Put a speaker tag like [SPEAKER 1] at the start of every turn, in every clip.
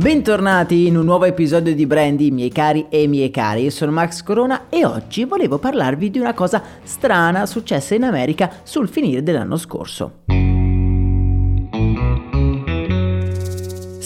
[SPEAKER 1] Bentornati in un nuovo episodio di Brandy, miei cari e miei cari. Io sono Max Corona e oggi volevo parlarvi di una cosa strana successa in America sul finire dell'anno scorso.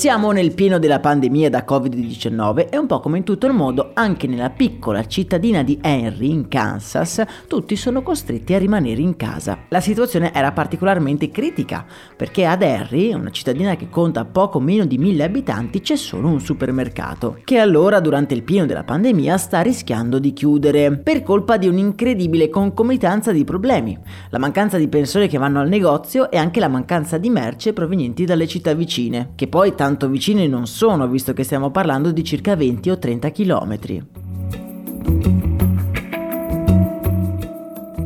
[SPEAKER 1] Siamo nel pieno della pandemia da Covid-19 e un po' come in tutto il mondo, anche nella piccola cittadina di Henry, in Kansas, tutti sono costretti a rimanere in casa. La situazione era particolarmente critica, perché ad Henry, una cittadina che conta poco meno di mille abitanti, c'è solo un supermercato, che allora durante il pieno della pandemia sta rischiando di chiudere, per colpa di un'incredibile concomitanza di problemi. La mancanza di persone che vanno al negozio e anche la mancanza di merce provenienti dalle città vicine, che poi tanto tanto vicini non sono, visto che stiamo parlando di circa 20 o 30 chilometri.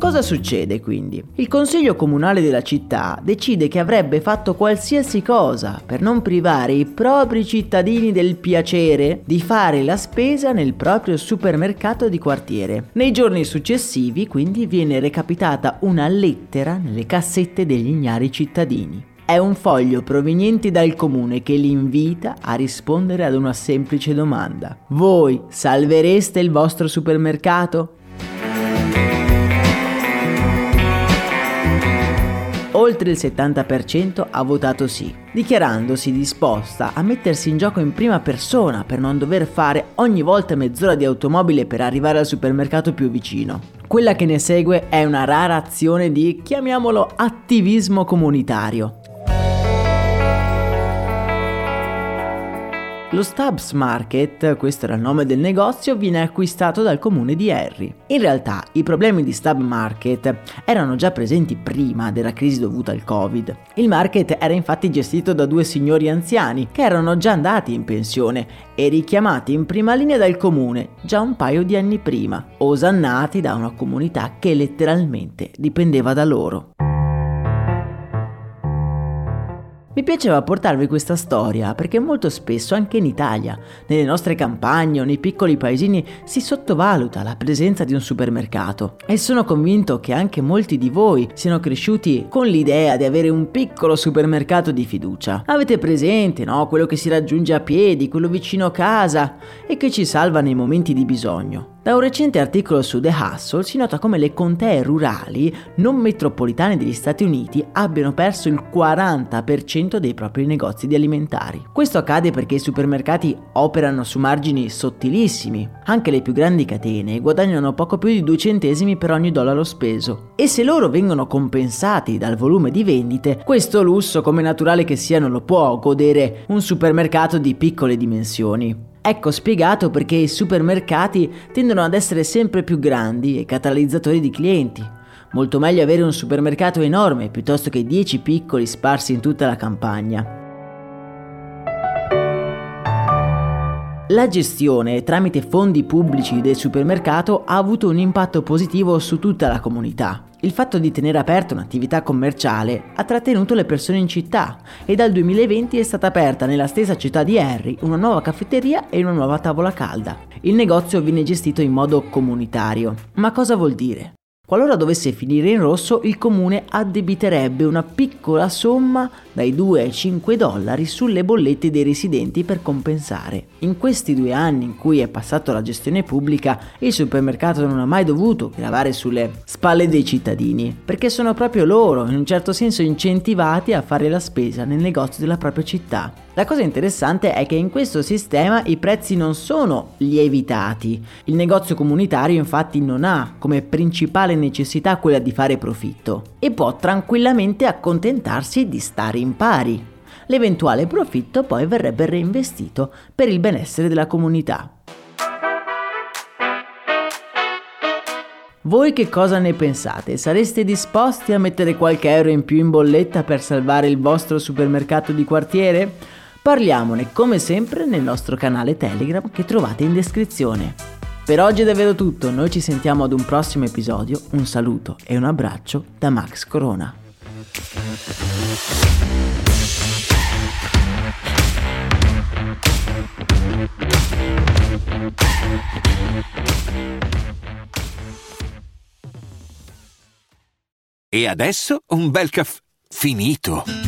[SPEAKER 1] Cosa succede quindi? Il consiglio comunale della città decide che avrebbe fatto qualsiasi cosa per non privare i propri cittadini del piacere di fare la spesa nel proprio supermercato di quartiere. Nei giorni successivi quindi viene recapitata una lettera nelle cassette degli ignari cittadini. È un foglio proveniente dal comune che li invita a rispondere ad una semplice domanda. Voi salvereste il vostro supermercato? oltre il 70% ha votato sì, dichiarandosi disposta a mettersi in gioco in prima persona per non dover fare ogni volta mezz'ora di automobile per arrivare al supermercato più vicino. Quella che ne segue è una rara azione di, chiamiamolo, attivismo comunitario, Lo Stubbs Market, questo era il nome del negozio, viene acquistato dal comune di Harry. In realtà i problemi di Stubbs Market erano già presenti prima della crisi dovuta al Covid. Il market era infatti gestito da due signori anziani che erano già andati in pensione e richiamati in prima linea dal comune già un paio di anni prima, osannati da una comunità che letteralmente dipendeva da loro. Mi piaceva portarvi questa storia perché molto spesso anche in Italia, nelle nostre campagne o nei piccoli paesini si sottovaluta la presenza di un supermercato e sono convinto che anche molti di voi siano cresciuti con l'idea di avere un piccolo supermercato di fiducia. Avete presente, no? Quello che si raggiunge a piedi, quello vicino a casa e che ci salva nei momenti di bisogno. Da un recente articolo su The Hustle si nota come le contee rurali non metropolitane degli Stati Uniti abbiano perso il 40% dei propri negozi di alimentari. Questo accade perché i supermercati operano su margini sottilissimi. Anche le più grandi catene guadagnano poco più di 2 centesimi per ogni dollaro speso. E se loro vengono compensati dal volume di vendite, questo lusso, come naturale che sia, non lo può godere un supermercato di piccole dimensioni. Ecco spiegato perché i supermercati tendono ad essere sempre più grandi e catalizzatori di clienti. Molto meglio avere un supermercato enorme piuttosto che 10 piccoli sparsi in tutta la campagna. La gestione tramite fondi pubblici del supermercato ha avuto un impatto positivo su tutta la comunità. Il fatto di tenere aperta un'attività commerciale ha trattenuto le persone in città e dal 2020 è stata aperta nella stessa città di Harry una nuova caffetteria e una nuova tavola calda. Il negozio viene gestito in modo comunitario. Ma cosa vuol dire? Qualora dovesse finire in rosso, il comune addebiterebbe una piccola somma dai 2 ai 5 dollari sulle bollette dei residenti per compensare. In questi due anni in cui è passato alla gestione pubblica, il supermercato non ha mai dovuto gravare sulle spalle dei cittadini, perché sono proprio loro, in un certo senso, incentivati a fare la spesa nel negozio della propria città. La cosa interessante è che in questo sistema i prezzi non sono lievitati. Il negozio comunitario infatti non ha come principale necessità quella di fare profitto e può tranquillamente accontentarsi di stare in pari. L'eventuale profitto poi verrebbe reinvestito per il benessere della comunità. Voi che cosa ne pensate? Sareste disposti a mettere qualche euro in più in bolletta per salvare il vostro supermercato di quartiere? Parliamone come sempre nel nostro canale Telegram che trovate in descrizione. Per oggi è davvero tutto, noi ci sentiamo ad un prossimo episodio, un saluto e un abbraccio da Max Corona.
[SPEAKER 2] E adesso un bel caffè finito.